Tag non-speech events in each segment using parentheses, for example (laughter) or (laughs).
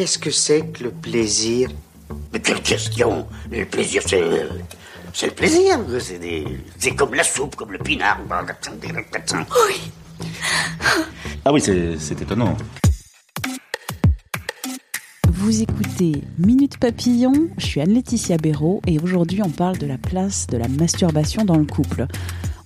Qu'est-ce que c'est que le plaisir? Mais quelle question Le plaisir, c'est. C'est le plaisir. C'est des... c'est comme la soupe, comme le pinard. Oui. Ah oui, c'est c'est étonnant. Vous écoutez Minute Papillon, je suis Anne-Laetitia Béraud et aujourd'hui on parle de la place de la masturbation dans le couple.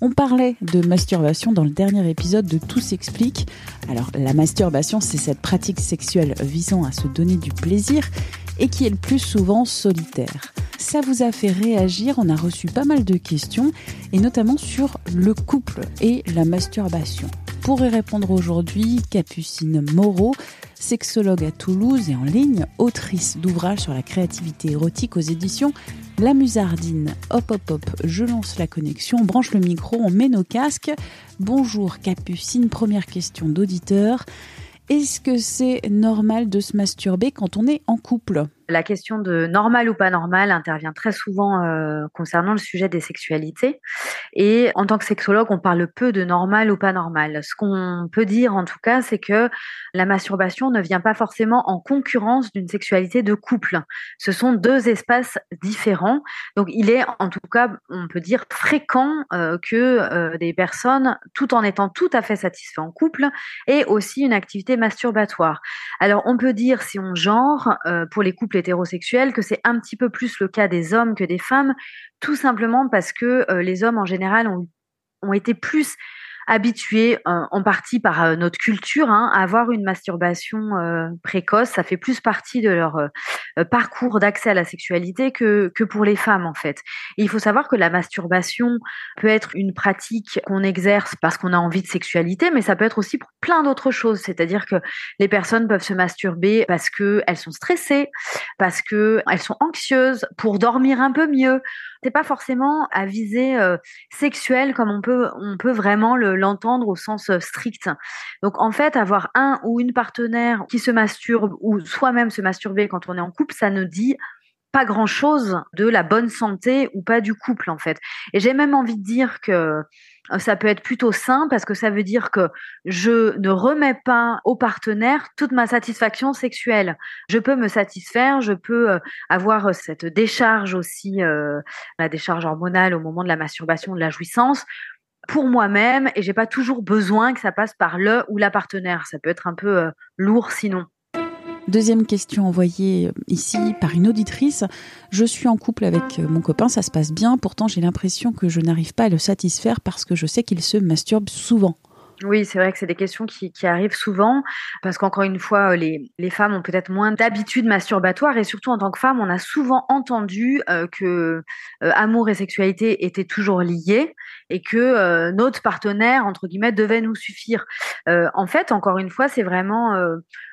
On parlait de masturbation dans le dernier épisode de Tout s'explique. Alors la masturbation c'est cette pratique sexuelle visant à se donner du plaisir et qui est le plus souvent solitaire. Ça vous a fait réagir, on a reçu pas mal de questions et notamment sur le couple et la masturbation. Pour y répondre aujourd'hui, Capucine Moreau, sexologue à Toulouse et en ligne, autrice d'ouvrages sur la créativité érotique aux éditions La Musardine. Hop hop hop, je lance la connexion, on branche le micro, on met nos casques. Bonjour Capucine, première question d'auditeur. Est-ce que c'est normal de se masturber quand on est en couple? La question de normal ou pas normal intervient très souvent euh, concernant le sujet des sexualités. Et en tant que sexologue, on parle peu de normal ou pas normal. Ce qu'on peut dire en tout cas, c'est que la masturbation ne vient pas forcément en concurrence d'une sexualité de couple. Ce sont deux espaces différents. Donc il est en tout cas, on peut dire, fréquent euh, que euh, des personnes, tout en étant tout à fait satisfaits en couple, aient aussi une activité masturbatoire. Alors on peut dire, si on genre, pour les couples hétérosexuels, que c'est un petit peu plus le cas des hommes que des femmes, tout simplement parce que euh, les hommes en général ont, ont été plus habitués en partie par euh, notre culture hein, à avoir une masturbation euh, précoce. Ça fait plus partie de leur euh, parcours d'accès à la sexualité que, que pour les femmes en fait. Il faut savoir que la masturbation peut être une pratique qu'on exerce parce qu'on a envie de sexualité, mais ça peut être aussi pour plein d'autres choses. C'est-à-dire que les personnes peuvent se masturber parce qu'elles sont stressées, parce qu'elles sont anxieuses, pour dormir un peu mieux. C'est pas forcément à viser euh, sexuelle comme on peut, on peut vraiment le- l'entendre au sens euh, strict. Donc en fait, avoir un ou une partenaire qui se masturbe ou soi-même se masturber quand on est en couple, ça ne dit pas grand-chose de la bonne santé ou pas du couple en fait. Et j'ai même envie de dire que ça peut être plutôt sain parce que ça veut dire que je ne remets pas au partenaire toute ma satisfaction sexuelle. Je peux me satisfaire, je peux euh, avoir euh, cette décharge aussi, euh, la décharge hormonale au moment de la masturbation, de la jouissance pour moi-même et j'ai pas toujours besoin que ça passe par le ou la partenaire. Ça peut être un peu euh, lourd sinon. Deuxième question envoyée euh, ici par une auditrice. Je suis en couple avec euh, mon copain, ça se passe bien, pourtant j'ai l'impression que je n'arrive pas à le satisfaire parce que je sais qu'il se masturbe souvent. Oui, c'est vrai que c'est des questions qui, arrivent souvent parce qu'encore une fois, euh, les, femmes ont peut-être moins d'habitudes masturbatoires et surtout en tant que femme, on a souvent entendu que euh, amour et sexualité étaient toujours liés et que notre partenaire, entre guillemets, devait nous suffire. En fait, encore une fois, c'est vraiment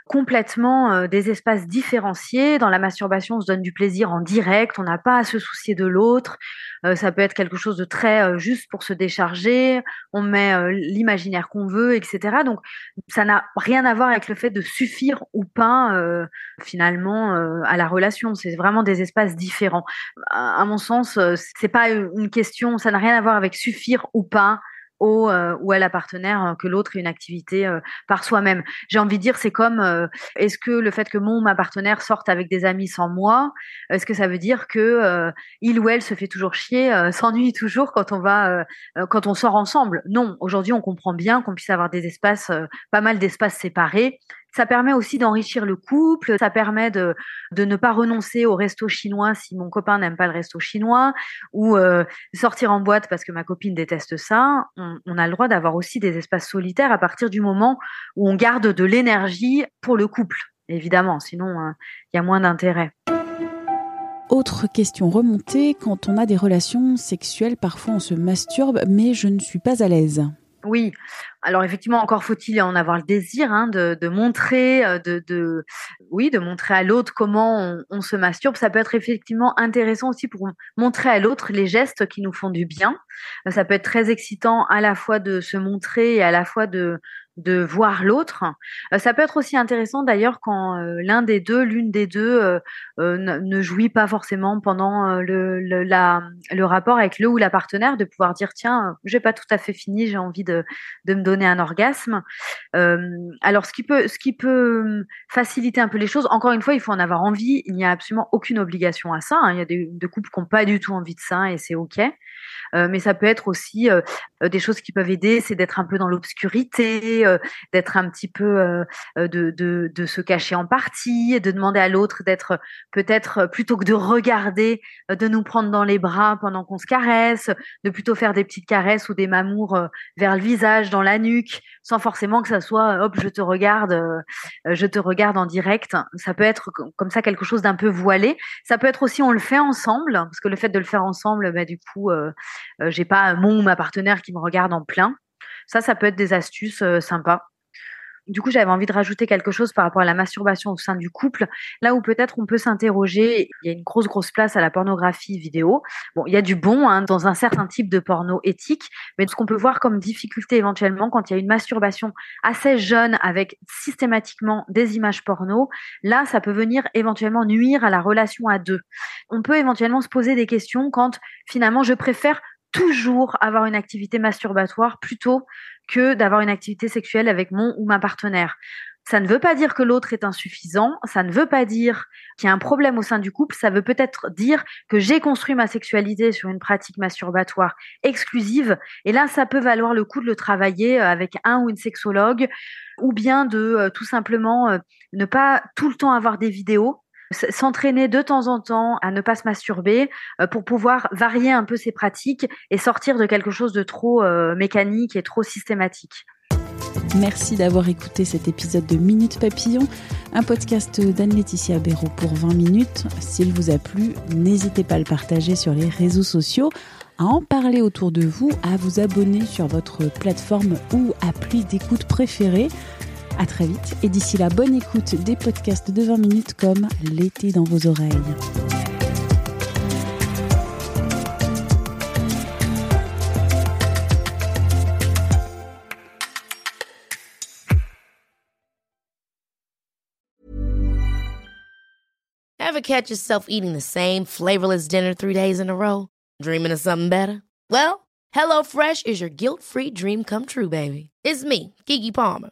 complètement euh, des espaces différenciés. Dans la masturbation, on se donne du plaisir en direct, on n'a pas à se soucier de l'autre. Euh, ça peut être quelque chose de très euh, juste pour se décharger. On met l'imaginaire qu'on veut, etc. Donc, ça n'a rien à voir avec le fait de suffire ou pas finalement à la relation. C'est vraiment des espaces différents. À, à mon sens, c'est pas une question. Ça n'a rien à voir avec suffire ou pas euh, ou à la partenaire euh, que l'autre ait une activité euh, par soi-même. J'ai envie de dire, c'est comme est-ce que le fait que mon ou ma partenaire sorte avec des amis sans moi, est-ce que ça veut dire que il ou elle se fait toujours chier, (laughs) s'ennuie toujours quand on va quand on sort ensemble? Non, aujourd'hui on comprend bien qu'on puisse avoir des espaces, pas mal d'espaces séparés. Ça permet aussi d'enrichir le couple, ça permet de, ne pas renoncer au resto chinois si mon copain n'aime pas le resto chinois, ou euh, sortir en boîte parce que ma copine déteste ça. On, on a le droit d'avoir aussi des espaces solitaires à partir du moment où on garde de l'énergie pour le couple, évidemment, sinon euh, il y a moins d'intérêt. Autre question remontée, quand on a des relations sexuelles, parfois on se masturbe, mais je ne suis pas à l'aise. Oui, alors effectivement, encore faut-il en avoir le désir hein, de, montrer, euh, de, oui, de montrer à l'autre comment on, se masturbe. Ça peut être effectivement intéressant aussi pour montrer à l'autre les gestes qui nous font du bien. Ça peut être très excitant à la fois de se montrer et à la fois de, de voir l'autre. Euh, ça peut être aussi intéressant d'ailleurs quand euh, l'un des deux, l'une des deux euh, ne, jouit pas forcément pendant le, le, rapport avec le ou la partenaire, de pouvoir dire tiens, j'ai pas tout à fait fini, j'ai envie de, de, me donner un orgasme. alors ce qui peut, ce qui peut faciliter un peu les choses. Encore une fois, il faut en avoir envie. Il n'y a absolument aucune obligation à ça. Hein. Il y a des, des couples qui n'ont pas du tout envie de ça et c'est ok. Euh, mais ça peut être aussi euh, euh, des choses qui peuvent aider, c'est d'être un peu dans l'obscurité, d'être un petit peu de, se cacher en partie, de demander à l'autre d'être peut-être plutôt que de regarder, de nous prendre dans les bras pendant qu'on se caresse, de plutôt faire des petites caresses ou des mamours vers le visage, dans la nuque, sans forcément que ça soit hop je te regarde, je te regarde en direct. Ça peut être comme ça quelque chose d'un peu voilé. Ça peut être aussi on le fait ensemble, parce que le fait de le faire ensemble, bah, du coup j'ai pas mon ou ma partenaire qui me regarde en plein. Ça, ça peut être des astuces euh, sympas. Du coup, j'avais envie de rajouter quelque chose par rapport à la masturbation au sein du couple, là où peut-être on peut s'interroger. Il y a une grosse, grosse place à la pornographie vidéo. Bon, il y a du bon hein, dans un certain type de porno éthique, mais ce qu'on peut voir comme difficulté éventuellement quand il y a une masturbation assez jeune avec systématiquement des images porno, là, ça peut venir éventuellement nuire à la relation à deux. On peut éventuellement se poser des questions quand finalement je préfère toujours avoir une activité masturbatoire plutôt que d'avoir une activité sexuelle avec mon ou ma partenaire. Ça ne veut pas dire que l'autre est insuffisant, ça ne veut pas dire qu'il y a un problème au sein du couple, ça veut peut-être dire que j'ai construit ma sexualité sur une pratique masturbatoire exclusive, et là, ça peut valoir le coup de le travailler euh, avec un ou une sexologue, ou bien de euh, tout simplement euh, ne pas tout le temps avoir des vidéos, s'entraîner de temps en temps à ne pas se masturber euh, pour pouvoir varier un peu ses pratiques et sortir de quelque chose de trop euh, mécanique et trop systématique. Merci d'avoir écouté cet épisode de Minute Papillon, un podcast d'Anne-Laetitia Béraud pour 20 minutes. S'il vous a plu, n'hésitez pas à le partager sur les réseaux sociaux, à en parler autour de vous, à vous abonner sur votre plateforme ou appli d'écoute préférée. À très vite et d'ici là, bonne écoute des podcasts de 20 minutes comme L'été dans vos oreilles. Ever catch yourself eating the same flavorless dinner three days in a row? Dreaming of something better? Well, HelloFresh is your guilt-free dream come true, baby. It's me, Kiki Palmer.